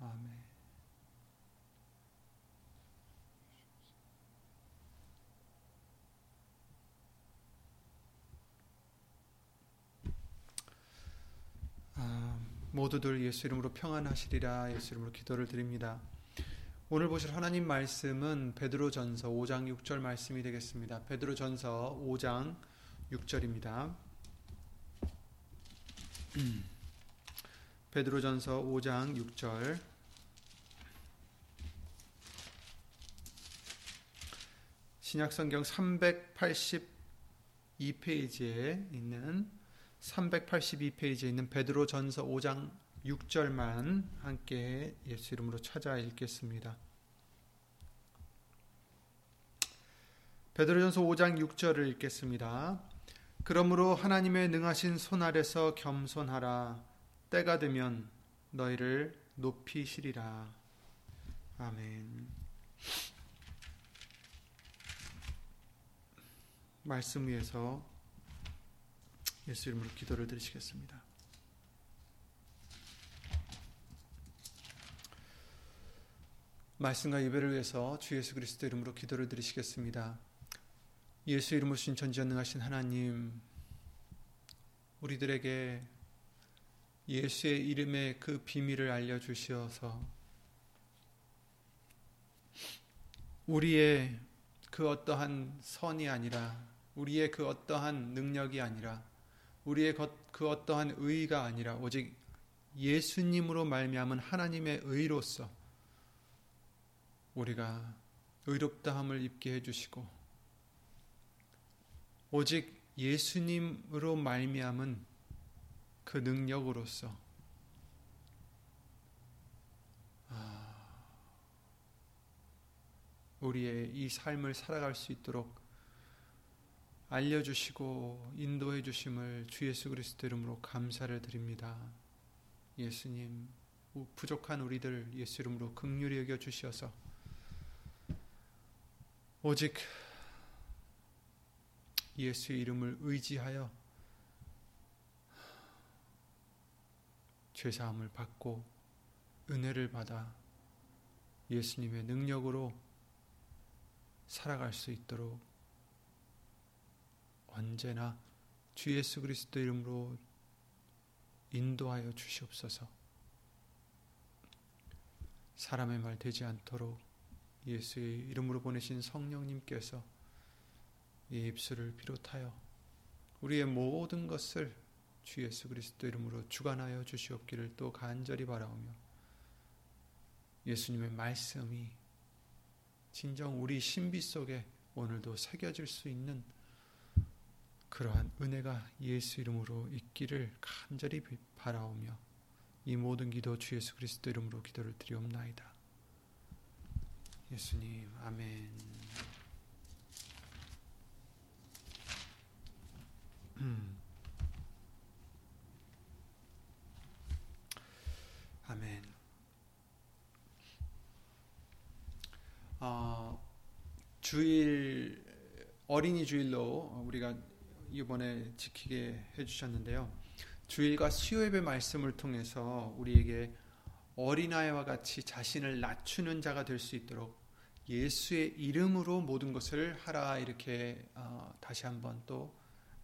아멘. 아, 모두들 예수 이름으로 평안하시리라 예수 이름으로 기도를 드립니다. 오늘 보실 하나님 말씀은 베드로전서 5장 6절 말씀이 되겠습니다. 베드로전서 5장 6절입니다. 베드로전서 5장 6절 신약성경 382페이지에 있는 382페이지에 있는 베드로 전서 5장 6절만 함께 예수 이름으로 찾아 읽겠습니다. 베드로전서 5장 6절을 읽겠습니다. 그러므로 하나님의 능하신 손 아래서 겸손하라 때가 되면 너희를 높이시리라. 아멘. 말씀 위에서 예수 이름으로 기도를 드리시겠습니다. 말씀과 예배를 위해서 주 예수 그리스도 이름으로 기도를 드리시겠습니다. 예수 이름으로 신천지전능하신 하나님, 우리들에게 예수의 이름의 그 비밀을 알려주시어서 우리의 그 어떠한 선이 아니라 우리의 그 어떠한 능력이 아니라 우리의 그 어떠한 의가 아니라 오직 예수님으로 말미암은 하나님의 의로서 우리가 의롭다함을 입게 해주시고 오직 예수님으로 말미암은 그 능력으로서 아, 우리의 이 삶을 살아갈 수 있도록 알려주시고 인도해 주심을 주 예수 그리스도 이름으로 감사를 드립니다. 예수님 부족한 우리들 예수 이름으로 극률히 여겨 주시어서 오직 예수의 이름을 의지하여 죄사함을 받고 은혜를 받아 예수님의 능력으로 살아갈 수 있도록 언제나 주 예수 그리스도 이름으로 인도하여 주시옵소서. 사람의 말 되지 않도록 예수의 이름으로 보내신 성령님께서 이 입술을 비롯하여 우리의 모든 것을 주 예수 그리스도 이름으로 주관하여 주시옵기를 또 간절히 바라오며 예수님의 말씀이 진정 우리 신비 속에 오늘도 새겨질 수 있는 그러한 은혜가 예수 이름으로 있기를 간절히 바라오며 이 모든 기도 주 예수 그리스도 이름으로 기도를 드리옵나이다. 예수님, 아멘. 음. 아멘. 어, 주일 어린이 주일로 우리가 이번에 지키게 해주셨는데요. 주일과 수요예배 말씀을 통해서 우리에게 어린아이와 같이 자신을 낮추는 자가 될 수 있도록 예수의 이름으로 모든 것을 하라 이렇게 어, 다시 한번 또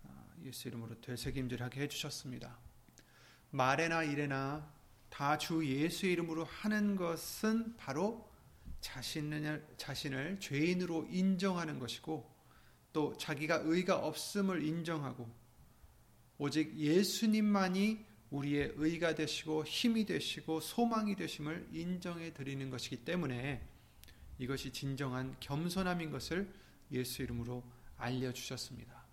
어, 예수 이름으로 되새김질하게 해주셨습니다. 말에나 일에나 다 주 예수의 이름으로 하는 것은 바로 자신을, 자신을 죄인으로 인정하는 것이고 또 자기가 의가 없음을 인정하고 오직 예수님만이 우리의 의가 되시고 힘이 되시고 소망이 되심을 인정해 드리는 것이기 때문에 이것이 진정한 겸손함인 것을 예수 이름으로 알려주셨습니다.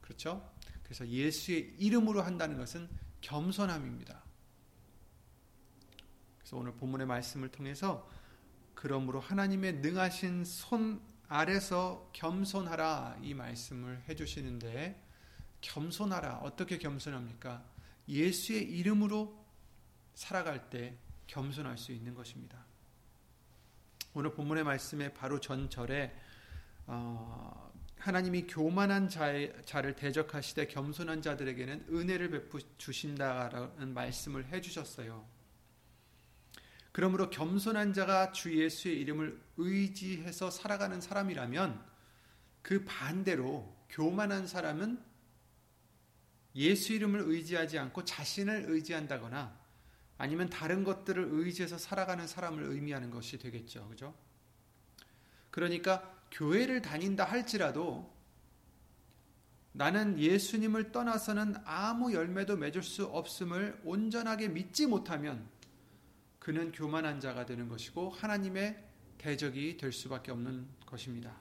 그렇죠? 그래서 예수의 이름으로 한다는 것은 겸손함입니다. 그래서 오늘 본문의 말씀을 통해서 그러므로 하나님의 능하신 손 아래서 겸손하라 이 말씀을 해주시는데 겸손하라 어떻게 겸손합니까? 예수의 이름으로 살아갈 때 겸손할 수 있는 것입니다. 오늘 본문의 말씀에 바로 전절에 어, 하나님이 교만한 자의, 자를 대적하시되 겸손한 자들에게는 은혜를 베푸 주신다라는 말씀을 해주셨어요. 그러므로 겸손한 자가 주 예수의 이름을 의지해서 살아가는 사람이라면 그 반대로 교만한 사람은 예수 이름을 의지하지 않고 자신을 의지한다거나 아니면 다른 것들을 의지해서 살아가는 사람을 의미하는 것이 되겠죠. 그죠? 그러니까 교회를 다닌다 할지라도 나는 예수님을 떠나서는 아무 열매도 맺을 수 없음을 온전하게 믿지 못하면 그는 교만한 자가 되는 것이고 하나님의 대적이 될 수밖에 없는 것입니다.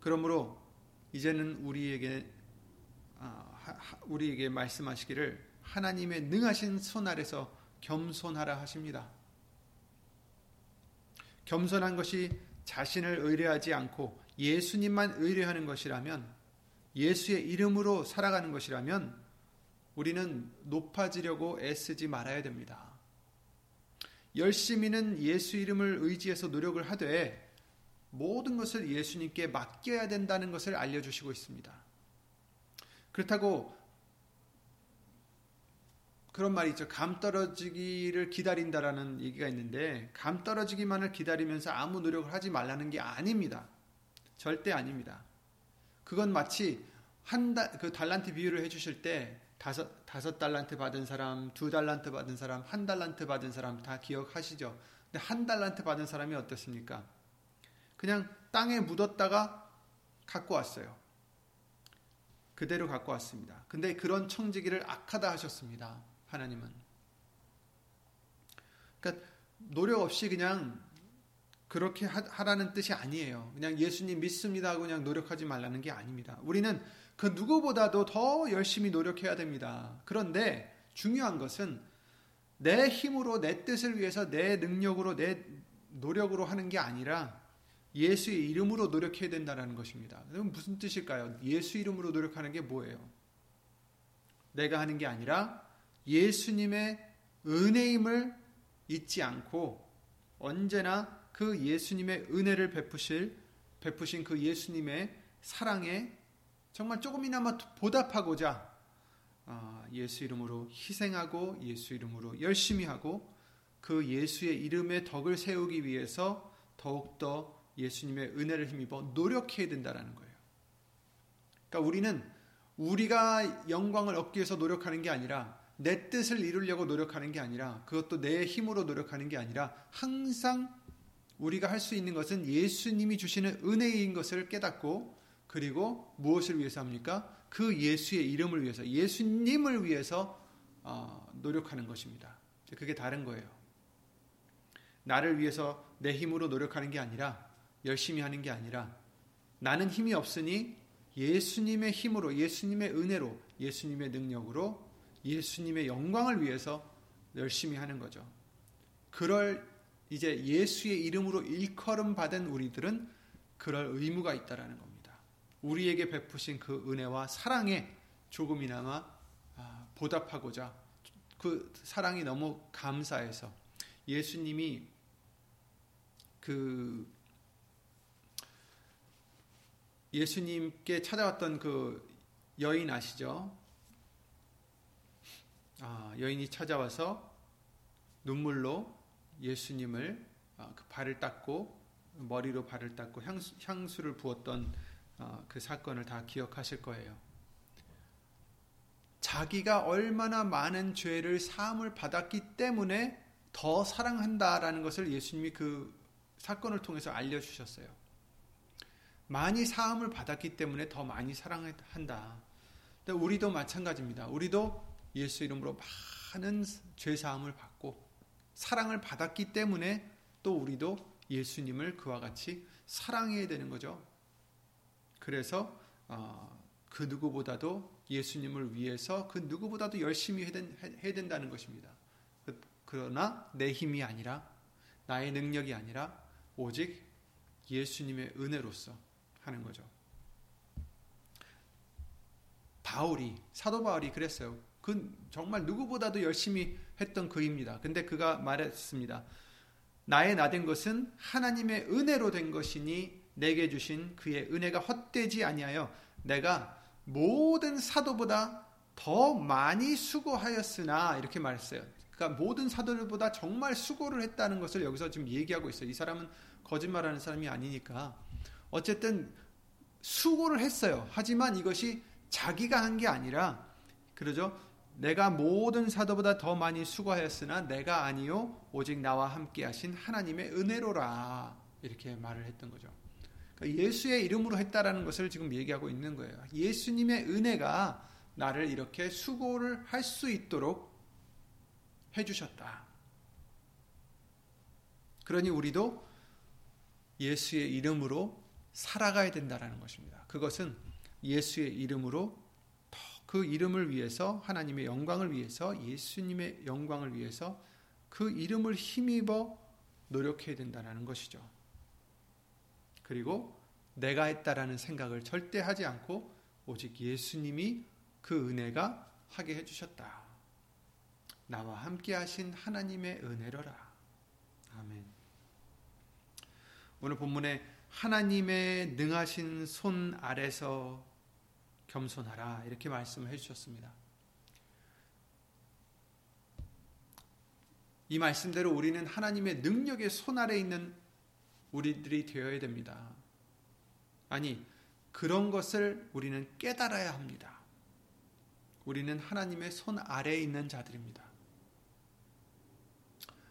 그러므로 이제는 우리에게 아, 우리에게 말씀하시기를 하나님의 능하신 손 아래서 겸손하라 하십니다. 겸손한 것이 자신을 의뢰하지 않고 예수님만 의뢰하는 것이라면 예수의 이름으로 살아가는 것이라면 우리는 높아지려고 애쓰지 말아야 됩니다. 열심히는 예수 이름을 의지해서 노력을 하되 모든 것을 예수님께 맡겨야 된다는 것을 알려주시고 있습니다. 그렇다고 그런 말이 있죠. 감 떨어지기를 기다린다라는 얘기가 있는데 감 떨어지기만을 기다리면서 아무 노력을 하지 말라는 게 아닙니다. 절대 아닙니다. 그건 마치 한 달, 그 달란트 비유를 해주실 때 다섯, 다섯 달란트 받은 사람, 두 달란트 받은 사람, 한 달란트 받은 사람 다 기억하시죠? 근데 한 달란트 받은 사람이 어떻습니까? 그냥 땅에 묻었다가 갖고 왔어요. 그대로 갖고 왔습니다. 근데 그런 청지기를 악하다 하셨습니다. 하나님은. 그러니까 노력 없이 그냥 그렇게 하라는 뜻이 아니에요. 그냥 예수님 믿습니다 하고 그냥 노력하지 말라는 게 아닙니다. 우리는 그 누구보다도 더 열심히 노력해야 됩니다. 그런데 중요한 것은 내 힘으로 내 뜻을 위해서 내 능력으로 내 노력으로 하는 게 아니라 예수의 이름으로 노력해야 된다는 것입니다. 그럼 무슨 뜻일까요? 예수 이름으로 노력하는 게 뭐예요? 내가 하는 게 아니라 예수님의 은혜임을 잊지 않고 언제나 그 예수님의 은혜를 베푸실 베푸신 그 예수님의 사랑에 정말 조금이나마 보답하고자 아, 예수 이름으로 희생하고 예수 이름으로 열심히 하고 그 예수의 이름의 덕을 세우기 위해서 더욱더 예수님의 은혜를 힘입어 노력해야 된다는 거예요. 그러니까 우리는 우리가 영광을 얻기 위해서 노력하는 게 아니라 내 뜻을 이루려고 노력하는 게 아니라 그것도 내 힘으로 노력하는 게 아니라 항상 우리가 할 수 있는 것은 예수님이 주시는 은혜인 것을 깨닫고 그리고 무엇을 위해서 합니까? 그 예수의 이름을 위해서 예수님을 위해서 어, 노력하는 것입니다. 그게 다른 거예요. 나를 위해서 내 힘으로 노력하는 게 아니라 열심히 하는 게 아니라 나는 힘이 없으니 예수님의 힘으로 예수님의 은혜로 예수님의 능력으로 예수님의 영광을 위해서 열심히 하는 거죠. 그럴 이제 예수의 이름으로 일컬음 받은 우리들은 그럴 의무가 있다라는 겁니다. 우리에게 베푸신 그 은혜와 사랑에 조금이나마 아, 보답하고자 그 사랑이 너무 감사해서 예수님이 그 예수님께 찾아왔던 그 여인 아시죠? 아, 여인이 찾아와서 눈물로 예수님을 아, 그 발을 닦고 머리로 발을 닦고 향수, 향수를 부었던 아, 그 사건을 다 기억하실 거예요. 자기가 얼마나 많은 죄를 사함을 받았기 때문에 더 사랑한다라는 것을 예수님이 그 사건을 통해서 알려주셨어요. 많이 사함을 받았기 때문에 더 많이 사랑한다. 우리도 마찬가지입니다. 우리도 예수 이름으로 많은 죄 사함을 받고 사랑을 받았기 때문에 또 우리도 예수님을 그와 같이 사랑해야 되는 거죠. 그래서 어, 그 누구보다도 예수님을 위해서 그 누구보다도 열심히 해야 된다는 것입니다. 그, 그러나 내 힘이 아니라 나의 능력이 아니라 오직 예수님의 은혜로서 하는 거죠. 바울이 사도 바울이 그랬어요. 그 정말 누구보다도 열심히 했던 그입니다. 근데 그가 말했습니다. 나의 나 된 것은 하나님의 은혜로 된 것이니 내게 주신 그의 은혜가 헛되지 아니하여 내가 모든 사도보다 더 많이 수고하였으나 이렇게 말했어요. 그러니까 모든 사도들보다 정말 수고를 했다는 것을 여기서 지금 얘기하고 있어요. 이 사람은 거짓말하는 사람이 아니니까 어쨌든 수고를 했어요. 하지만 이것이 자기가 한 게 아니라 그러죠. 내가 모든 사도보다 더 많이 수고하였으나 내가 아니요 오직 나와 함께 하신 하나님의 은혜로라 이렇게 말을 했던 거죠. 예수의 이름으로 했다라는 것을 지금 얘기하고 있는 거예요. 예수님의 은혜가 나를 이렇게 수고를 할 수 있도록 해주셨다. 그러니 우리도 예수의 이름으로 살아가야 된다라는 것입니다. 그것은 예수의 이름으로 그 이름을 위해서 하나님의 영광을 위해서 예수님의 영광을 위해서 그 이름을 힘입어 노력해야 된다는 것이죠. 그리고 내가 했다라는 생각을 절대 하지 않고 오직 예수님이 그 은혜가 하게 해주셨다. 나와 함께 하신 하나님의 은혜로라. 아멘. 오늘 본문에 하나님의 능하신 손 아래서 겸손하라 이렇게 말씀을 해주셨습니다. 이 말씀대로 우리는 하나님의 능력의 손 아래 있는 우리들이 되어야 됩니다. 아니 그런 것을 우리는 깨달아야 합니다. 우리는 하나님의 손 아래에 있는 자들입니다.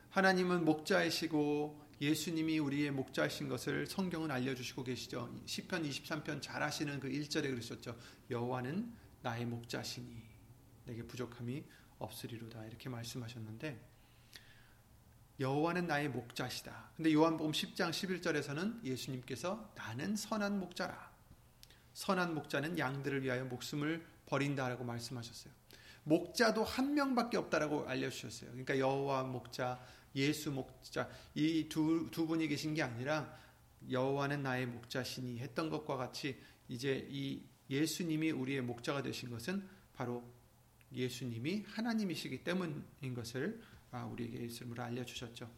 하나님은 목자이시고 예수님이 우리의 목자이신 것을 성경은 알려주시고 계시죠. 10편 23편 잘 아시는 그 1절에 그러셨죠. 여호와는 나의 목자시니 내게 부족함이 없으리로다 이렇게 말씀하셨는데 여호와는 나의 목자시다. 근데 요한복음 10장 11절에서는 예수님께서 나는 선한 목자라. 선한 목자는 양들을 위하여 목숨을 버린다라고 말씀하셨어요. 목자도 한 명밖에 없다라고 알려주셨어요. 그러니까 여호와 목자, 예수 목자 이 두 두 분이 계신 게 아니라 여호와는 나의 목자시니 했던 것과 같이 이제 이 예수님이 우리의 목자가 되신 것은 바로 예수님이 하나님이시기 때문인 것을 아, 우리에게 예수님으로 알려주셨죠.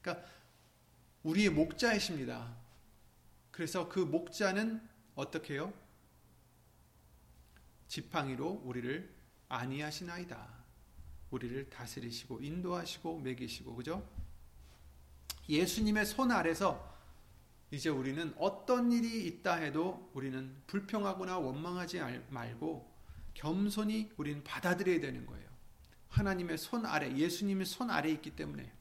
그러니까 우리의 목자이십니다. 그래서 그 목자는 어떻게 해요? 지팡이로 우리를 안위하시나이다. 우리를 다스리시고 인도하시고 먹이시고 그죠? 예수님의 손 아래서 이제 우리는 어떤 일이 있다 해도 우리는 불평하거나 원망하지 말고 겸손히 우리는 받아들여야 되는 거예요. 하나님의 손 아래, 예수님의 손 아래 있기 때문에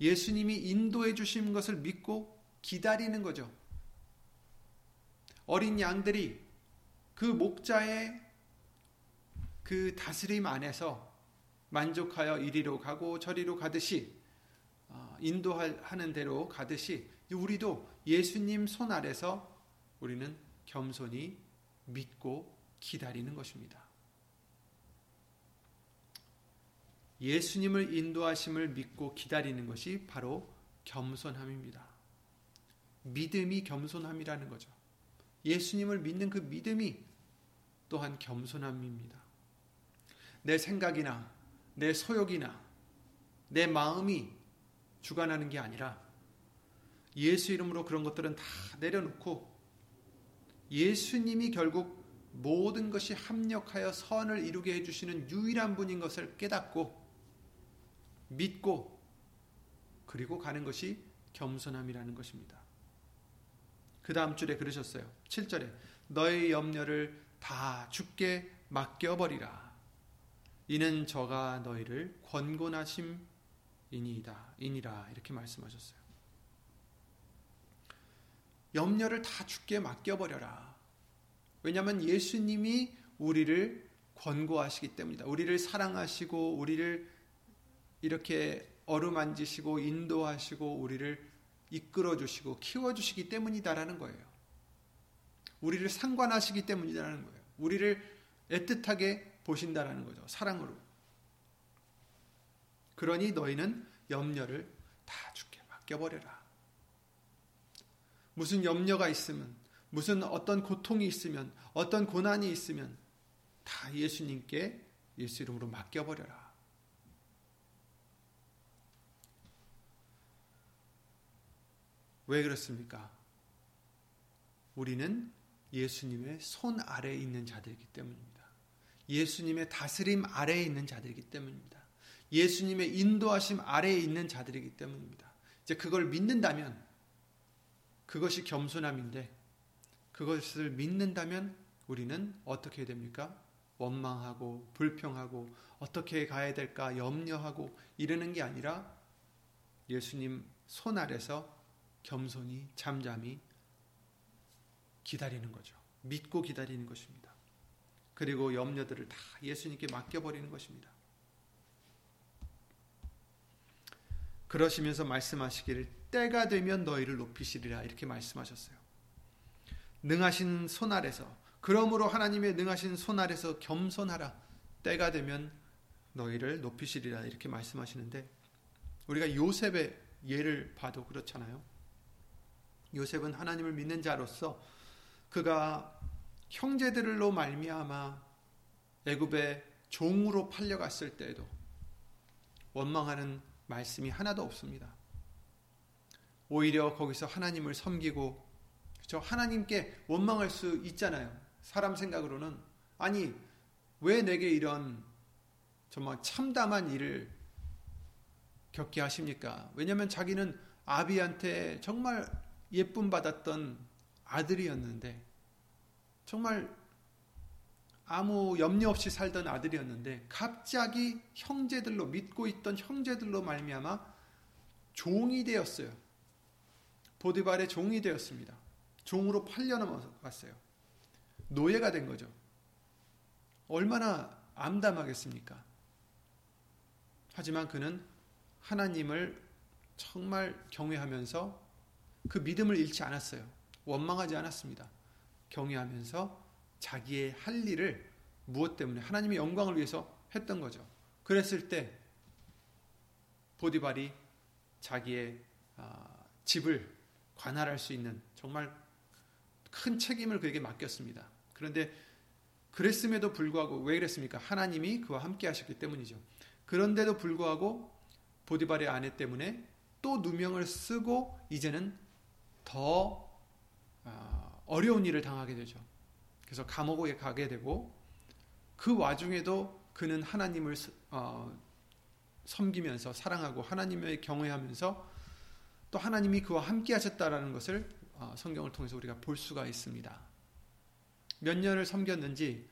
예수님이 인도해 주신 것을 믿고 기다리는 거죠. 어린 양들이 그 목자의 그 다스림 안에서 만족하여 이리로 가고 저리로 가듯이 어, 인도하는 대로 가듯이 우리도 예수님 손 아래서 우리는 겸손히 믿고 기다리는 것입니다. 예수님을 인도하심을 믿고 기다리는 것이 바로 겸손함입니다. 믿음이 겸손함이라는 거죠. 예수님을 믿는 그 믿음이 또한 겸손함입니다. 내 생각이나 내 소욕이나 내 마음이 주관하는 게 아니라 예수 이름으로 그런 것들은 다 내려놓고 예수님이 결국 모든 것이 합력하여 선을 이루게 해주시는 유일한 분인 것을 깨닫고 믿고 그리고 가는 것이 겸손함이라는 것입니다. 그 다음 줄에 그러셨어요. 7절에 너의 염려를 다 죽게 맡겨버리라. 이는 저가 너희를 권곤하심이니이다. 이니라 이렇게 말씀하셨어요. 염려를 다 죽게 맡겨버려라. 왜냐하면 예수님이 우리를 권고하시기 때문이다. 우리를 사랑하시고 우리를 이렇게 어루만지시고 인도하시고 우리를 이끌어 주시고 키워 주시기 때문이다라는 거예요. 우리를 상관하시기 때문이다라는 거예요. 우리를 애틋하게 보신다라는 거죠. 사랑으로. 그러니 너희는 염려를 다 죽게 맡겨 버려라. 무슨 염려가 있으면, 무슨 어떤 고통이 있으면, 어떤 고난이 있으면 다 예수님께 예수 이름으로 맡겨 버려라. 왜 그렇습니까? 우리는 예수님의 손 아래에 있는 자들이기 때문입니다. 예수님의 다스림 아래에 있는 자들이기 때문입니다. 예수님의 인도하심 아래에 있는 자들이기 때문입니다. 이제 그걸 믿는다면 그것이 겸손함인데 그것을 믿는다면 우리는 어떻게 됩니까? 원망하고 불평하고 어떻게 가야 될까 염려하고 이러는 게 아니라 예수님 손 아래서 겸손히 잠잠히 기다리는 거죠. 믿고 기다리는 것입니다. 그리고 염려들을 다 예수님께 맡겨버리는 것입니다. 그러시면서 말씀하시기를 때가 되면 너희를 높이시리라 이렇게 말씀하셨어요. 능하신 손 아래서 그러므로 하나님의 능하신 손 아래서 겸손하라 때가 되면 너희를 높이시리라 이렇게 말씀하시는데 우리가 요셉의 예를 봐도 그렇잖아요. 요셉은 하나님을 믿는 자로서 그가 형제들로 말미암아 애굽의 종으로 팔려갔을 때에도 원망하는 말씀이 하나도 없습니다. 오히려 거기서 하나님을 섬기고 저 하나님께 원망할 수 있잖아요. 사람 생각으로는 아니 왜 내게 이런 정말 참담한 일을 겪게 하십니까? 왜냐하면 자기는 아비한테 정말 예쁨 받았던 아들이었는데 정말 아무 염려 없이 살던 아들이었는데 갑자기 형제들로 믿고 있던 형제들로 말미암아 종이 되었어요. 보디발의 종이 되었습니다. 종으로 팔려 넘어갔어요. 노예가 된 거죠. 얼마나 암담하겠습니까? 하지만 그는 하나님을 정말 경외하면서 그 믿음을 잃지 않았어요. 원망하지 않았습니다. 경외하면서 자기의 할 일을 무엇 때문에 하나님의 영광을 위해서 했던 거죠. 그랬을 때 보디발이 자기의 아, 집을 관할할 수 있는 정말 큰 책임을 그에게 맡겼습니다. 그런데 그랬음에도 불구하고 왜 그랬습니까? 하나님이 그와 함께 하셨기 때문이죠. 그런데도 불구하고 보디발의 아내 때문에 또 누명을 쓰고 이제는 더 아, 어려운 일을 당하게 되죠. 그래서 감옥에 가게 되고 그 와중에도 그는 하나님을 어, 섬기면서 사랑하고 하나님을 경외하면서 또 하나님이 그와 함께 하셨다라는 것을 어, 성경을 통해서 우리가 볼 수가 있습니다. 몇 년을 섬겼는지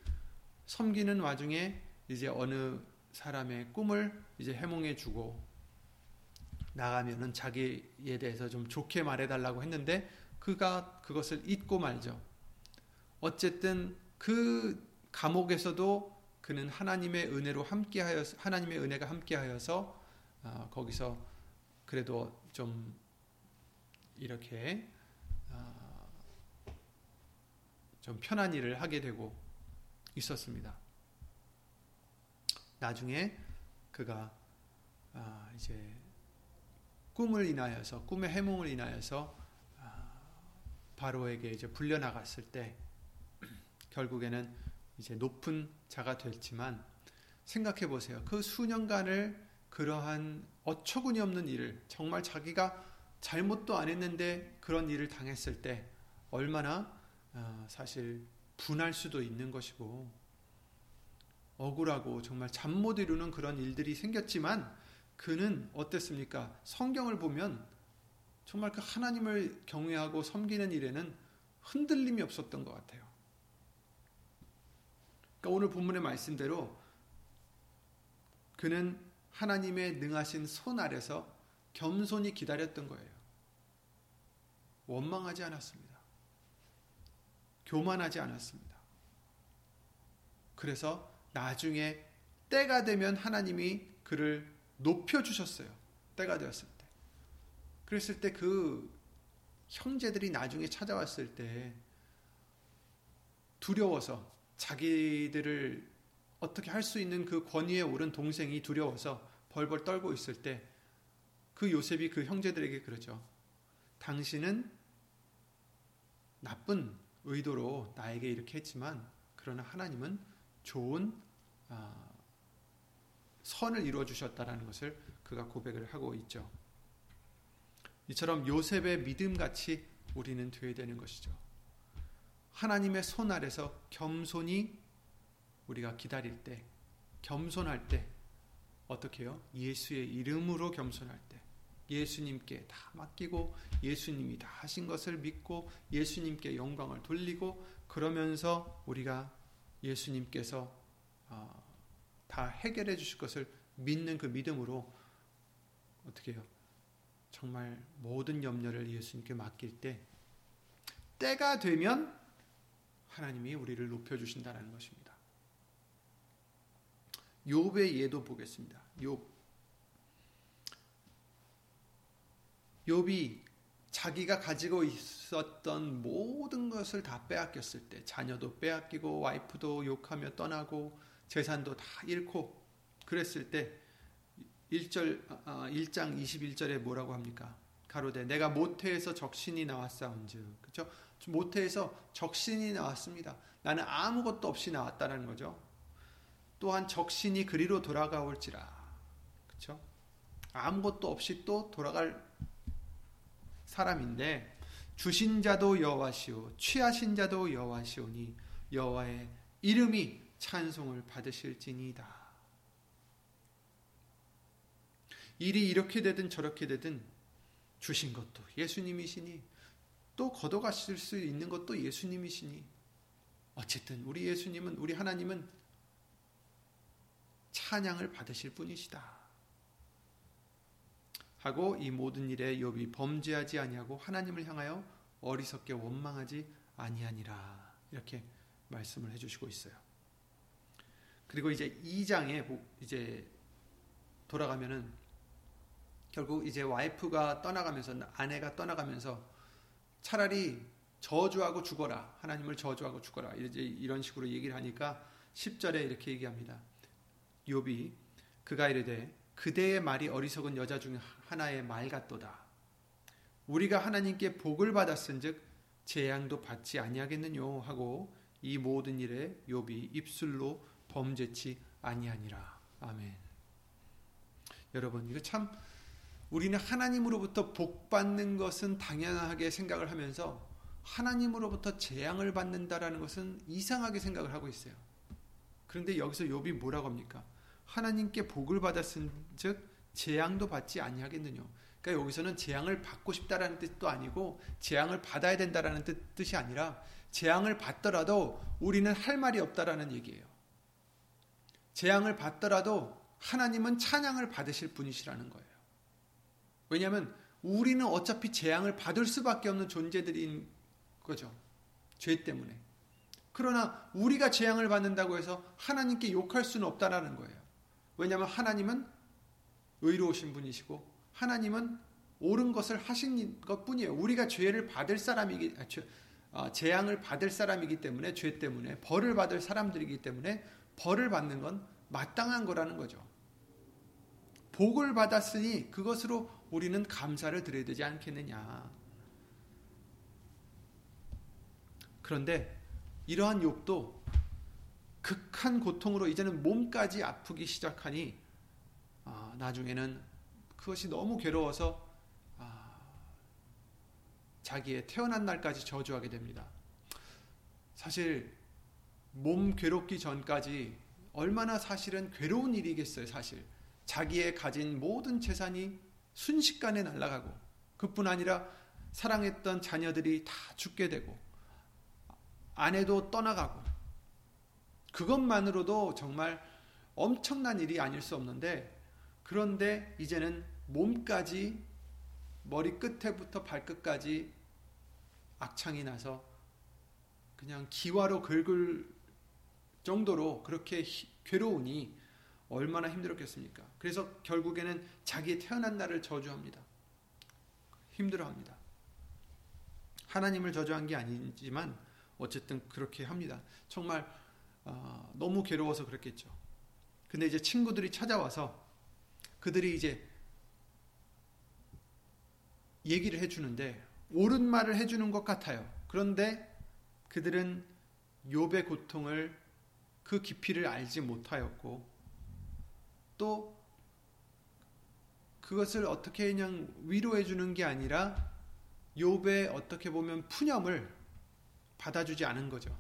섬기는 와중에 이제 어느 사람의 꿈을 이제 해몽해 주고 나가면은 자기에 대해서 좀 좋게 말해달라고 했는데 그가 그것을 잊고 말죠. 어쨌든 그 감옥에서도 그는 하나님의 은혜로 함께하여 하나님의 은혜가 함께하여서 어, 거기서 그래도 좀 이렇게 어, 좀 편한 일을 하게 되고 있었습니다. 나중에 그가 아, 이제 꿈을 인하여서 꿈의 해몽을 인하여서 아, 바로에게 이제 불려 나갔을 때 결국에는 이제 높은 자가 됐지만 생각해 보세요. 그 수년간을 그러한 어처구니 없는 일을 정말 자기가 잘못도 안 했는데 그런 일을 당했을 때 얼마나 아, 사실 분할 수도 있는 것이고 억울하고 정말 잠 못 이루는 그런 일들이 생겼지만 그는 어땠습니까? 성경을 보면 정말 그 하나님을 경외하고 섬기는 일에는 흔들림이 없었던 것 같아요. 그러니까 오늘 본문의 말씀대로 그는 하나님의 능하신 손 아래서 겸손히 기다렸던 거예요. 원망하지 않았습니다. 교만하지 않았습니다. 그래서 나중에 때가 되면 하나님이 그를 높여주셨어요. 때가 되었을 때. 그랬을 때 그 형제들이 나중에 찾아왔을 때 두려워서 자기들을 어떻게 할 수 있는 그 권위에 오른 동생이 두려워서 벌벌 떨고 있을 때 그 요셉이 그 형제들에게 그러죠. 당신은 나쁜 의도로 나에게 이렇게 했지만 그러나 하나님은 좋은 아, 선을 이루어 주셨다라는 것을 그가 고백을 하고 있죠. 이처럼 요셉의 믿음 같이 우리는 되어야 되는 것이죠. 하나님의 손 아래서 겸손히 우리가 기다릴 때, 겸손할 때, 어떻게 해요? 예수의 이름으로 겸손할 때, 예수님께 다 맡기고, 예수님이 다 하신 것을 믿고, 예수님께 영광을 돌리고, 그러면서 우리가 예수님께서 어, 다 해결해 주실 것을 믿는 그 믿음으로 어떻게 해요? 정말 모든 염려를 예수님께 맡길 때 때가 되면 하나님이 우리를 높여 주신다는 것입니다. 욥의 예도 보겠습니다. 욥 욥이 자기가 가지고 있었던 모든 것을 다 빼앗겼을 때 자녀도 빼앗기고 와이프도 욕하며 떠나고 재산도 다 잃고 그랬을 때 1절 1장 21절에 뭐라고 합니까? 가로되 내가 모태에서 적신이 나왔사온즉 그렇죠? 모태에서 적신이 나왔습니다. 나는 아무것도 없이 나왔다는 거죠. 또한 적신이 그리로 돌아가올지라 그렇죠? 아무것도 없이 또 돌아갈 사람인데 주신 자도 여호와시오 취하신 자도 여호와시오니 여호와의 이름이 찬송을 받으실지니다. 일이 이렇게 되든 저렇게 되든 주신 것도 예수님이시니 또 걷어가실 수 있는 것도 예수님이시니 어쨌든 우리 예수님은 우리 하나님은 찬양을 받으실 분이시다. 하고 이 모든 일에 욥이 범죄하지 아니하고 하나님을 향하여 어리석게 원망하지 아니하니라 이렇게 말씀을 해주시고 있어요. 그리고 이제 2장에 이제 돌아가면은 결국 이제 와이프가 떠나가면서 아내가 떠나가면서 차라리 저주하고 죽어라 하나님을 저주하고 죽어라 이제 이런 식으로 얘기를 하니까 10절에 이렇게 얘기합니다. 욥이 그가 이르되 그대의 말이 어리석은 여자 중 하나의 말 같도다. 우리가 하나님께 복을 받았은즉 재앙도 받지 아니하겠느뇨 하고 이 모든 일에 욥이 입술로 범죄치 아니하니라. 아멘. 여러분 이거 참 우리는 하나님으로부터 복 받는 것은 당연하게 생각을 하면서 하나님으로부터 재앙을 받는다라는 것은 이상하게 생각을 하고 있어요. 그런데 여기서 욥이 뭐라고 합니까? 하나님께 복을 받았은즉 재앙도 받지 아니하겠느냐. 그러니까 여기서는 재앙을 받고 싶다라는 뜻도 아니고 재앙을 받아야 된다라는 뜻, 뜻이 아니라 재앙을 받더라도 우리는 할 말이 없다라는 얘기예요. 재앙을 받더라도 하나님은 찬양을 받으실 분이시라는 거예요. 왜냐하면 우리는 어차피 재앙을 받을 수밖에 없는 존재들인 거죠. 죄 때문에. 그러나 우리가 재앙을 받는다고 해서 하나님께 욕할 수는 없다라는 거예요. 왜냐하면 하나님은 의로우신 분이시고 하나님은 옳은 것을 하신 것 뿐이에요. 우리가 죄를 받을 사람이기, 아, 아, 재앙을 받을 사람이기 때문에, 죄 때문에, 벌을 받을 사람들이기 때문에, 벌을 받는 건 마땅한 거라는 거죠. 복을 받았으니 그것으로 우리는 감사를 드려야 되지 않겠느냐. 그런데 이러한 욕도 극한 고통으로 이제는 몸까지 아프기 시작하니 아, 나중에는 그것이 너무 괴로워서 아, 자기의 태어난 날까지 저주하게 됩니다. 사실 몸 괴롭기 전까지 얼마나 사실은 괴로운 일이겠어요, 사실. 자기의 가진 모든 재산이 순식간에 날아가고 그뿐 아니라 사랑했던 자녀들이 다 죽게 되고 아내도 떠나가고 그것만으로도 정말 엄청난 일이 아닐 수 없는데 그런데 이제는 몸까지 머리 끝에부터 발끝까지 악창이 나서 그냥 기와로 긁을 정도로 그렇게 괴로우니 얼마나 힘들었겠습니까? 그래서 결국에는 자기 태어난 날을 저주합니다. 힘들어합니다. 하나님을 저주한 게 아니지만 어쨌든 그렇게 합니다. 정말 어, 너무 괴로워서 그랬겠죠. 근데 이제 친구들이 찾아와서 그들이 이제 얘기를 해주는데 옳은 말을 해주는 것 같아요. 그런데 그들은 욥의 고통을 그 깊이를 알지 못하였고 또 그것을 어떻게 그냥 위로해 주는 게 아니라 욥의 어떻게 보면 푸념을 받아주지 않은 거죠.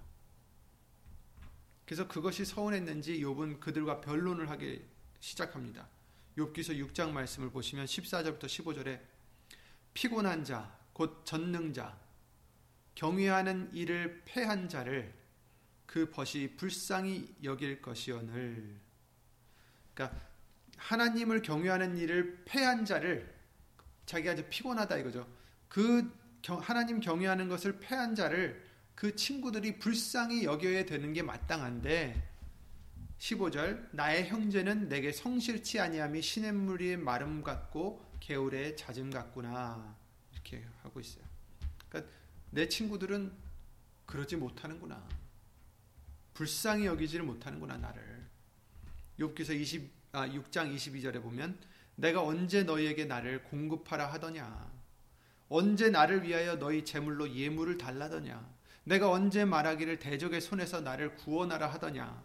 그래서 그것이 서운했는지 욥은 그들과 변론을 하기 시작합니다. 욥기서 6장 말씀을 보시면 14절부터 15절에 피곤한 자, 곧 전능자, 경외하는 일을 패한 자를 그 벗이 불쌍히 여길 것이오늘. 그러니까 하나님을 경외하는 일을 패한 자를 자기가 이제 피곤하다 이거죠. 그 하나님 경외하는 것을 패한 자를 그 친구들이 불쌍히 여겨야 되는 게 마땅한데 15절 나의 형제는 내게 성실치 아니함이 시냇물의 마름 같고 개울의 잦음 같구나 이렇게 하고 있어요. 그러니까 내 친구들은 그러지 못하는구나. 불쌍히 여기지를 못하는구나 나를. 욥기서 20 아, 6장 22절에 보면 내가 언제 너희에게 나를 공급하라 하더냐? 언제 나를 위하여 너희 재물로 예물을 달라더냐? 내가 언제 말하기를 대적의 손에서 나를 구원하라 하더냐?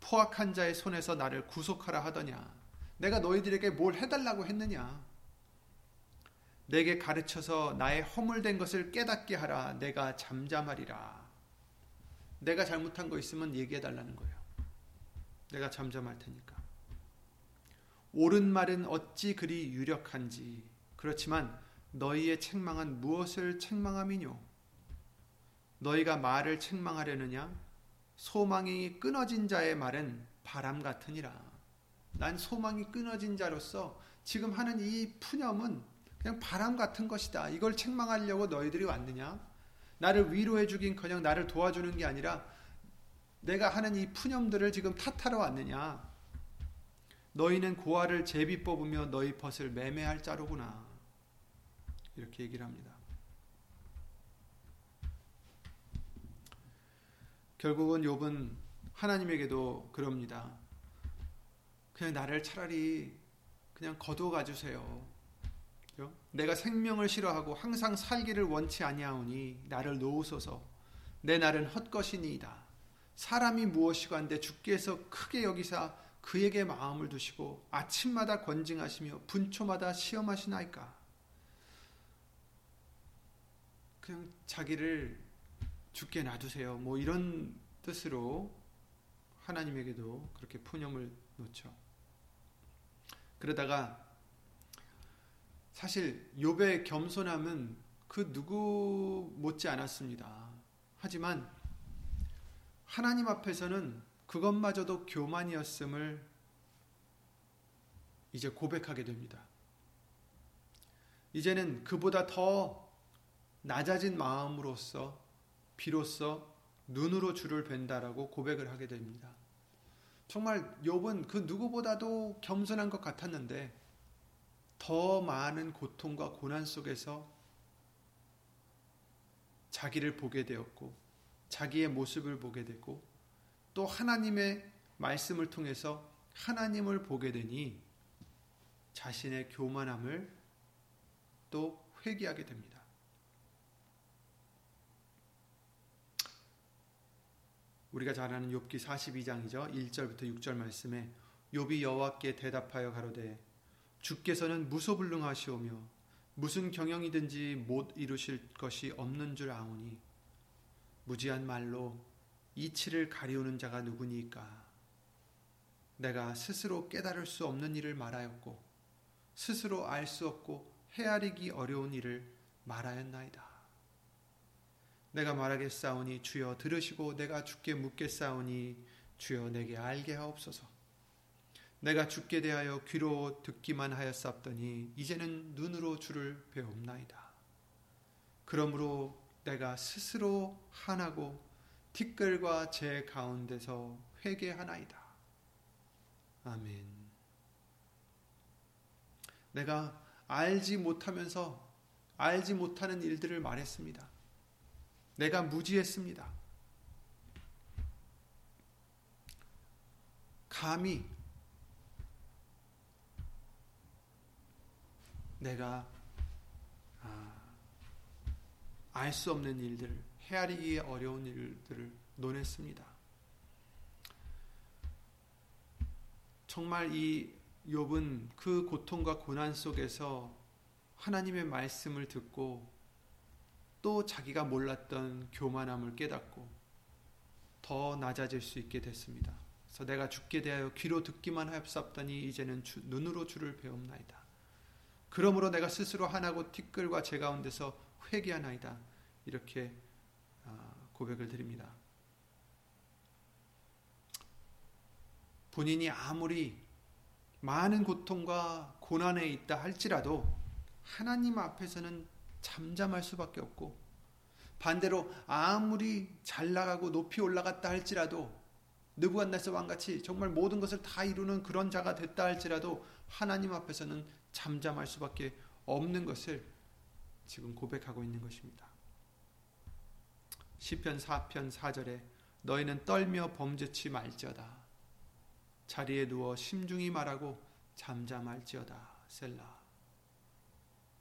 포악한 자의 손에서 나를 구속하라 하더냐? 내가 너희들에게 뭘 해달라고 했느냐? 내게 가르쳐서 나의 허물된 것을 깨닫게 하라. 내가 잠잠하리라 내가 잘못한 거 있으면 얘기해 달라는 거예요. 내가 잠잠할 테니까. 옳은 말은 어찌 그리 유력한지. 그렇지만 너희의 책망은 무엇을 책망함이뇨? 너희가 말을 책망하려느냐? 소망이 끊어진 자의 말은 바람 같으니라. 난 소망이 끊어진 자로서 지금 하는 이 푸념은 그냥 바람 같은 것이다. 이걸 책망하려고 너희들이 왔느냐 나를 위로해 주긴 그냥 나를 도와주는 게 아니라 내가 하는 이 푸념들을 지금 탓하러 왔느냐 너희는 고아를 제비 뽑으며 너희 벗을 매매할 자로구나. 이렇게 얘기를 합니다. 결국은 욥은 하나님에게도 그럽니다. 그냥 나를 차라리 그냥 거두어 주세요. 내가 생명을 싫어하고 항상 살기를 원치 아니하오니 나를 놓으소서. 내 날은 헛것이니이다. 사람이 무엇이간데 주께서 크게 여기사 그에게 마음을 두시고 아침마다 권징하시며 분초마다 시험하시나이까? 그냥 자기를 죽게 놔두세요. 뭐 이런 뜻으로 하나님에게도 그렇게 푸념을 놓죠. 그러다가 사실 욥의 겸손함은 그 누구 못지 않았습니다. 하지만 하나님 앞에서는 그것마저도 교만이었음을 이제 고백하게 됩니다. 이제는 그보다 더 낮아진 마음으로서 비로소 눈으로 주를 뵌다라고 고백을 하게 됩니다. 정말 욥은 그 누구보다도 겸손한 것 같았는데 더 많은 고통과 고난 속에서 자기를 보게 되었고 자기의 모습을 보게 되고 또 하나님의 말씀을 통해서 하나님을 보게 되니 자신의 교만함을 또 회개하게 됩니다. 우리가 잘 아는 욥기 42장이죠. 1절부터 6절 말씀에 욥이 여호와께 대답하여 가로되 주께서는 무소불능하시오며 무슨 경영이든지 못 이루실 것이 없는 줄 아오니 무지한 말로 이치를 가리우는 자가 누구니까? 내가 스스로 깨달을 수 없는 일을 말하였고 스스로 알 수 없고 헤아리기 어려운 일을 말하였나이다. 내가 말하겠사오니 주여 들으시고 내가 주께 묻겠사오니 주여 내게 알게 하옵소서. 내가 죽게 대하여 귀로 듣기만 하였사옵더니 이제는 눈으로 주를 배옵나이다. 그러므로 내가 스스로 한하고 티끌과 제 가운데서 회개하나이다. 아멘. 내가 알지 못하면서 알지 못하는 일들을 말했습니다. 내가 무지했습니다. 감히 내가 아, 알수 없는 일들, 헤아리기 어려운 일들을 논했습니다. 정말 이 욥은 그 고통과 고난 속에서 하나님의 말씀을 듣고 또 자기가 몰랐던 교만함을 깨닫고 더 낮아질 수 있게 됐습니다. 그래서 내가 죽게 대하여 귀로 듣기만 하였사옵더니 이제는 주, 눈으로 주를 배움나이다. 그러므로 내가 스스로 하나고 티끌과 제 가운데서 회개하나이다. 이렇게 아, 고백을 드립니다. 본인이 아무리 많은 고통과 고난에 있다 할지라도 하나님 앞에서는 잠잠할 수밖에 없고 반대로 아무리 잘 나가고 높이 올라갔다 할지라도 느부갓네살 왕같이 정말 모든 것을 다 이루는 그런 자가 됐다 할지라도 하나님 앞에서는 잠잠할 수밖에 없는 것을 지금 고백하고 있는 것입니다. 시편 4편 4절에 너희는 떨며 범죄치 말지어다. 자리에 누워 심중히 말하고 잠잠할지어다. 셀라.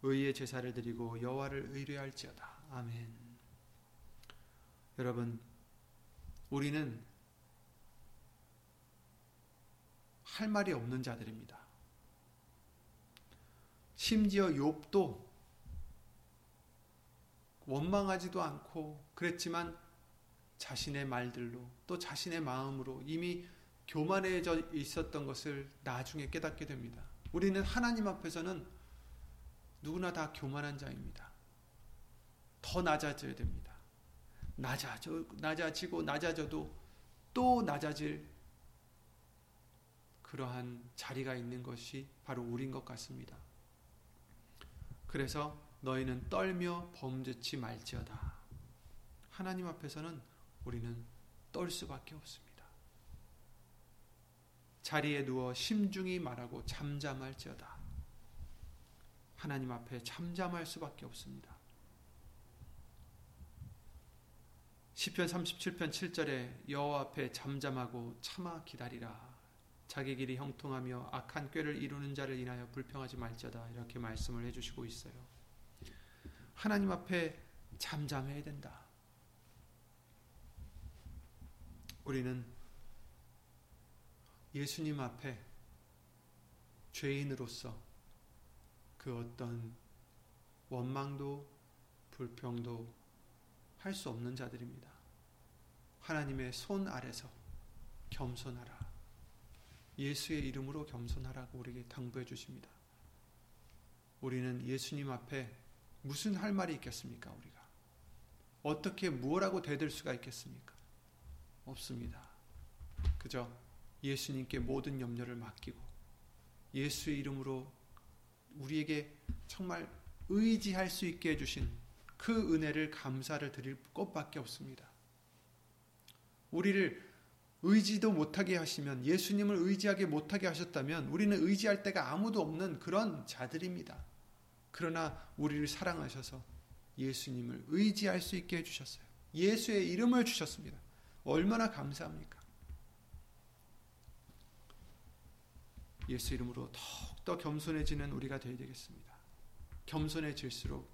의의 제사를 드리고 여호와를 의뢰할지어다. 아멘. 여러분, 우리는 할 말이 없는 자들입니다. 심지어 욥도 원망하지도 않고 그랬지만 자신의 말들로 또 자신의 마음으로 이미 교만해져 있었던 것을 나중에 깨닫게 됩니다. 우리는 하나님 앞에서는 누구나 다 교만한 자입니다. 더 낮아져야 됩니다. 낮아져, 낮아지고 낮아져도 또 낮아질 그러한 자리가 있는 것이 바로 우린 것 같습니다. 그래서 너희는 떨며 범죄치 말지어다. 하나님 앞에서는 우리는 떨 수밖에 없습니다. 자리에 누워 심중히 말하고 잠잠할지어다. 하나님 앞에 잠잠할 수밖에 없습니다. 시편 37편 7절에 여호와 앞에 잠잠하고 참아 기다리라. 자기 길이 형통하며 악한 꾀를 이루는 자를 인하여 불평하지 말지어다 이렇게 말씀을 해주시고 있어요. 하나님 앞에 잠잠해야 된다. 우리는 예수님 앞에 죄인으로서 그 어떤 원망도 불평도 할 수 없는 자들입니다. 하나님의 손 아래서 겸손하라. 예수의 이름으로 겸손하라고 우리에게 당부해 주십니다. 우리는 예수님 앞에 무슨 할 말이 있겠습니까, 우리가? 어떻게 무엇라고 대들 수가 있겠습니까? 없습니다. 그저 예수님께 모든 염려를 맡기고 예수의 이름으로 우리에게 정말 의지할 수 있게 해주신 그 은혜를 감사를 드릴 것밖에 없습니다. 우리를 의지도 못하게 하시면 예수님을 의지하게 못하게 하셨다면 우리는 의지할 데가 아무도 없는 그런 자들입니다. 그러나 우리를 사랑하셔서 예수님을 의지할 수 있게 해주셨어요. 예수의 이름을 주셨습니다. 얼마나 감사합니까? 예수 이름으로 더욱더 겸손해지는 우리가 되어야 되겠습니다. 겸손해질수록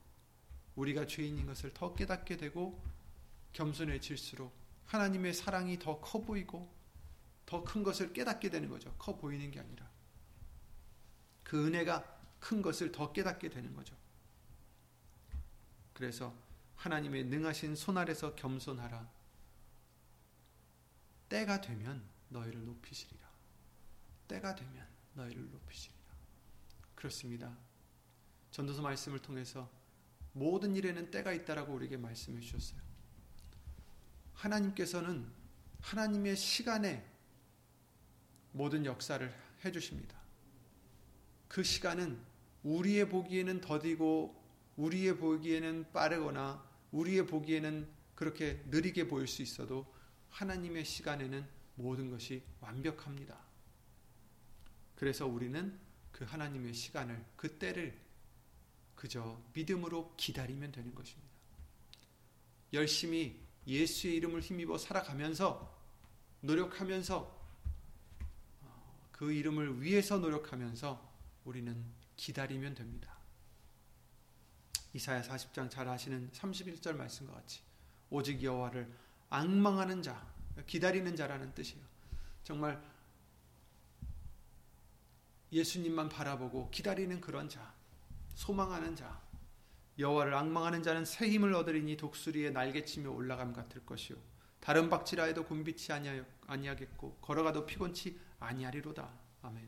우리가 죄인인 것을 더 깨닫게 되고 겸손해질수록 하나님의 사랑이 더 커 보이고 더 큰 것을 깨닫게 되는 거죠. 커 보이는 게 아니라. 그 은혜가 큰 것을 더 깨닫게 되는 거죠. 그래서 하나님의 능하신 손 아래서 겸손하라. 때가 되면 너희를 높이시리라. 때가 되면 너희를 높이시리라. 그렇습니다. 전도서 말씀을 통해서 모든 일에는 때가 있다라고 우리에게 말씀해 주셨어요. 하나님께서는 하나님의 시간에 모든 역사를 해 주십니다. 그 시간은 우리의 보기에는 더디고 우리의 보기에는 빠르거나 우리의 보기에는 그렇게 느리게 보일 수 있어도 하나님의 시간에는 모든 것이 완벽합니다. 그래서 우리는 그 하나님의 시간을 그 때를 그저 믿음으로 기다리면 되는 것입니다. 열심히 예수의 이름을 힘입어 살아가면서 노력하면서 어, 그 이름을 위해서 노력하면서 우리는 기다리면 됩니다. 이사야 40장 잘 아시는 31절 말씀과 같이 오직 여호와를 악망하는 자, 기다리는 자라는 뜻이에요. 정말 예수님만 바라보고 기다리는 그런 자, 소망하는 자, 여호와를 악망하는 자는 새 힘을 얻으리니 독수리의 날개치며 올라감 같을 것이요 다른 박지라 해도 곤비치 아니하겠고 걸어가도 피곤치 아니하리로다. 아멘.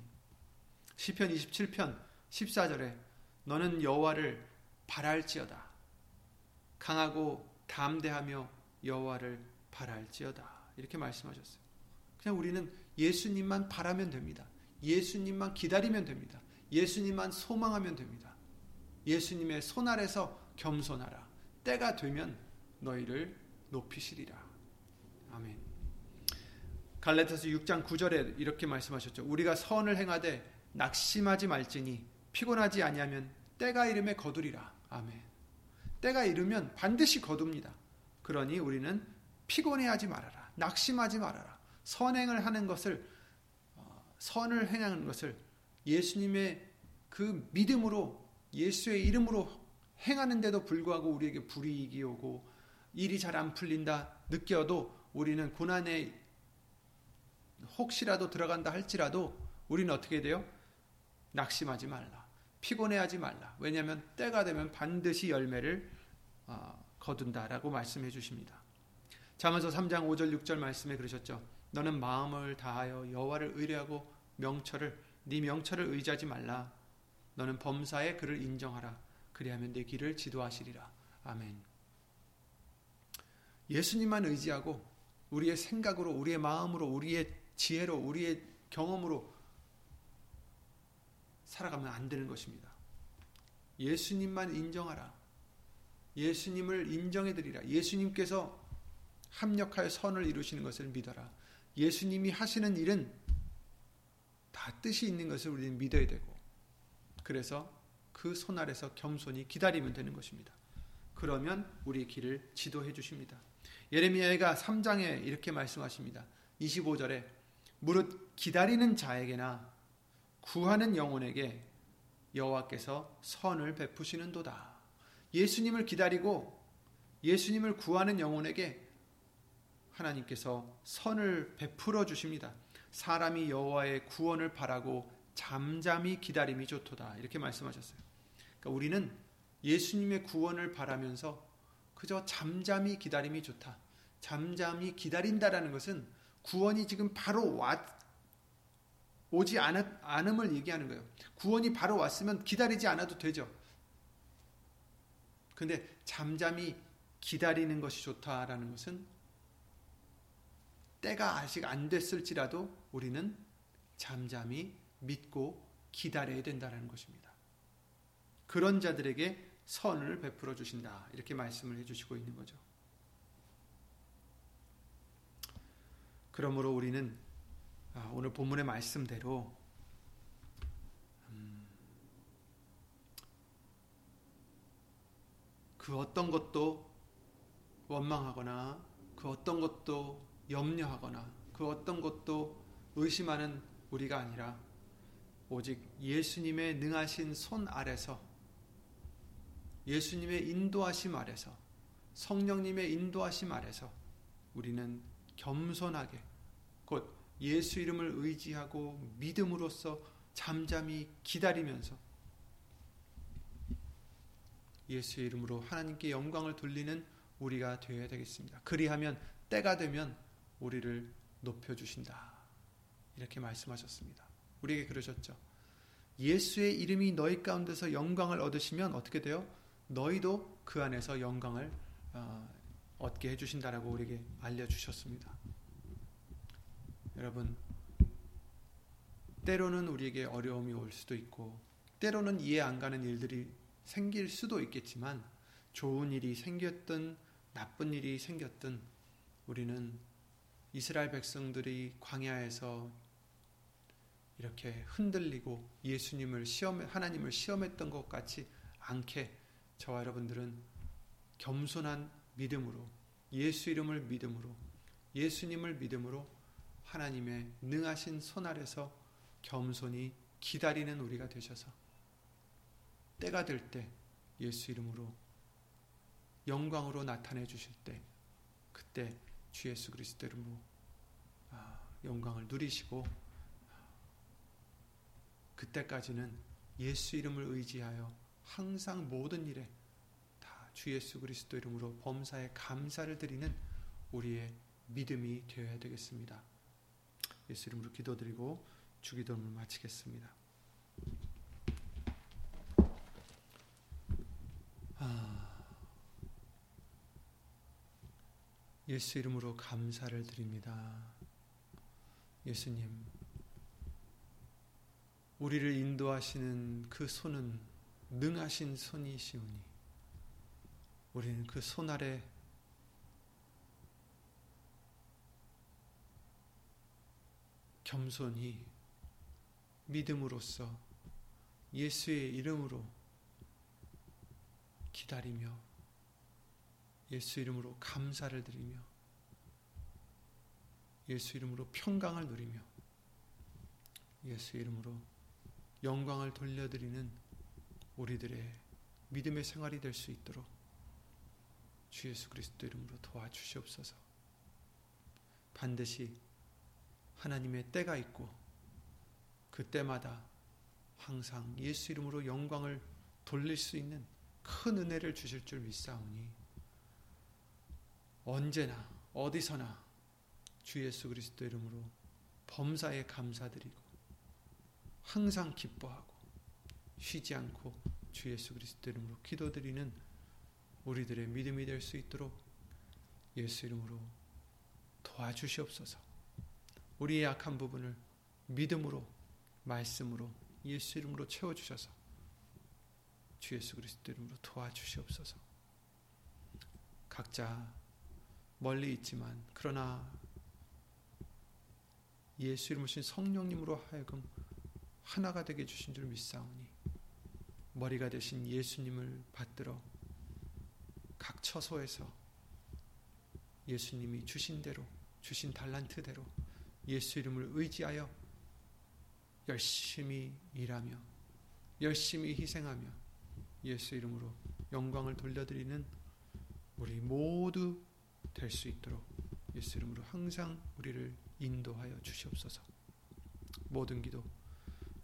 시편 27편 14절에 너는 여호와를 바랄지어다. 강하고 담대하며 여호와를 바랄지어다. 이렇게 말씀하셨어요. 그냥 우리는 예수님만 바라면 됩니다. 예수님만 기다리면 됩니다. 예수님만 소망하면 됩니다. 예수님의 손 아래서 겸손하라. 때가 되면 너희를 높이시리라. 아멘. 갈라디아서 6장 9절에 이렇게 말씀하셨죠. 우리가 선을 행하되 낙심하지 말지니 피곤하지 아니하면 때가 이름에 거두리라. 아멘. 때가 이르면 반드시 거둡니다. 그러니 우리는 피곤해하지 말아라. 낙심하지 말아라. 선행을 하는 것을 어, 선을 행하는 것을 예수님의 그 믿음으로 예수의 이름으로 행하는데도 불구하고 우리에게 불이익이 오고 일이 잘 안 풀린다 느껴도 우리는 고난에 혹시라도 들어간다 할지라도 우리는 어떻게 돼요? 낙심하지 말라. 피곤해하지 말라. 왜냐하면 때가 되면 반드시 열매를 어, 거둔다라고 말씀해 주십니다. 잠언서 3장 5절 6절 말씀에 그러셨죠. 너는 마음을 다하여 여호와를 의뢰하고 명철을 네 명철을 의지하지 말라. 너는 범사에 그를 인정하라. 그리하면 내 길을 지도하시리라. 아멘. 예수님만 의지하고 우리의 생각으로, 우리의 마음으로, 우리의 지혜로, 우리의 경험으로 살아가면 안 되는 것입니다. 예수님만 인정하라. 예수님을 인정해드리라. 예수님께서 합력하여 선을 이루시는 것을 믿어라. 예수님이 하시는 일은 다 뜻이 있는 것을 우리는 믿어야 되고, 그래서 그 손 아래서 겸손히 기다리면 되는 것입니다. 그러면 우리 길을 지도해 주십니다. 예레미야가 3장에 이렇게 말씀하십니다. 25절에 무릇 기다리는 자에게나 구하는 영혼에게 여호와께서 선을 베푸시는도다. 예수님을 기다리고 예수님을 구하는 영혼에게 하나님께서 선을 베풀어 주십니다. 사람이 여호와의 구원을 바라고 잠잠히 기다림이 좋도다. 이렇게 말씀하셨어요. 그러니까 우리는 예수님의 구원을 바라면서 그저 잠잠히 기다림이 좋다. 잠잠히 기다린다라는 것은 구원이 지금 바로 왔, 오지 않, 않음을 얘기하는 거예요. 구원이 바로 왔으면 기다리지 않아도 되죠. 근데 잠잠히 기다리는 것이 좋다라는 것은 때가 아직 안 됐을지라도 우리는 잠잠히 믿고 기다려야 된다는 것입니다. 그런 자들에게 선을 베풀어 주신다. 이렇게 말씀을 해주시고 있는 거죠. 그러므로 우리는 아, 오늘 본문의 말씀대로 음, 그 어떤 것도 원망하거나 그 어떤 것도 염려하거나 그 어떤 것도 의심하는 우리가 아니라 오직 예수님의 능하신 손 아래서 예수님의 인도하심 아래서 성령님의 인도하심 아래서 우리는 겸손하게 곧 예수 이름을 의지하고 믿음으로써 잠잠히 기다리면서 예수 이름으로 하나님께 영광을 돌리는 우리가 되어야 되겠습니다. 그리하면 때가 되면 우리를 높여 주신다. 이렇게 말씀하셨습니다. 우리에게 그러셨죠. 예수의 이름이 너희 가운데서 영광을 얻으시면 어떻게 돼요? 너희도 그 안에서 영광을 어, 얻게 해주신다라고 우리에게 알려주셨습니다. 여러분, 때로는 우리에게 어려움이 올 수도 있고 때로는 이해 안 가는 일들이 생길 수도 있겠지만 좋은 일이 생겼든 나쁜 일이 생겼든 우리는 이스라엘 백성들이 광야에서 이렇게 흔들리고 예수님을 시험 하나님을 시험했던 것 같이 않게 저와 여러분들은 겸손한 믿음으로 예수 이름을 믿음으로 예수님을 믿음으로 하나님의 능하신 손 아래서 겸손히 기다리는 우리가 되셔서 때가 될 때 예수 이름으로 영광으로 나타내 주실 때 그때 주 예수 그리스도 이름으로 아, 영광을 누리시고 그때까지는 예수 이름을 의지하여 항상 모든 일에 다 주 예수 그리스도 이름으로 범사에 감사를 드리는 우리의 믿음이 되어야 되겠습니다. 예수 이름으로 기도드리고 주기도를 마치겠습니다. 아, 예수 이름으로 감사를 드립니다. 예수님, 우리를 인도하시는 그 손은 능하신 손이시오니, 우리는 그 손 아래 겸손히 믿음으로써 예수의 이름으로 기다리며 예수 이름으로 감사를 드리며 예수 이름으로 평강을 누리며 예수 이름으로 영광을 돌려드리는 우리들의 믿음의 생활이 될 수 있도록 주 예수 그리스도 이름으로 도와주시옵소서. 반드시 하나님의 때가 있고 그 때마다 항상 예수 이름으로 영광을 돌릴 수 있는 큰 은혜를 주실 줄 믿사오니 언제나 어디서나 주 예수 그리스도 이름으로 범사에 감사드리고 항상 기뻐하고 쉬지 않고 주 예수 그리스도 이름으로 기도드리는 우리들의 믿음이 될 수 있도록 예수 이름으로 도와주시옵소서. 우리의 약한 부분을 믿음으로 말씀으로 예수 이름으로 채워 주셔서 주 예수 그리스도 이름으로 도와주시옵소서. 각자 멀리 있지만 그러나 예수 이름으로 신 성령님으로 하여금 하나가 되게 주신 줄 믿사오니 머리가 되신 예수님을 받들어 각 처소에서 예수님이 주신 대로 주신 달란트대로 예수 이름을 의지하여 열심히 일하며 열심히 희생하며 예수 이름으로 영광을 돌려드리는 우리 모두 될 수 있도록 예수 이름으로 항상 우리를 인도하여 주시옵소서. 모든 기도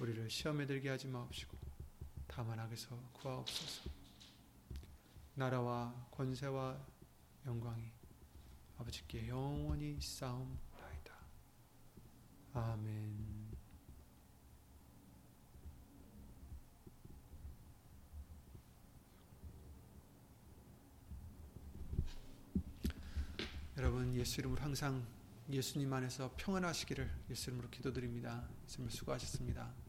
우리를 시험에 들게 하지 마옵시고 다만 악에서 구하옵소서. 나라와 권세와 영광이 아버지께 영원히 싸움나이다. 아멘. 여러분 예수 이름으로 항상 예수님 안에서 평안하시기를 예수 이름으로 기도드립니다. 예수님 수고하셨습니다.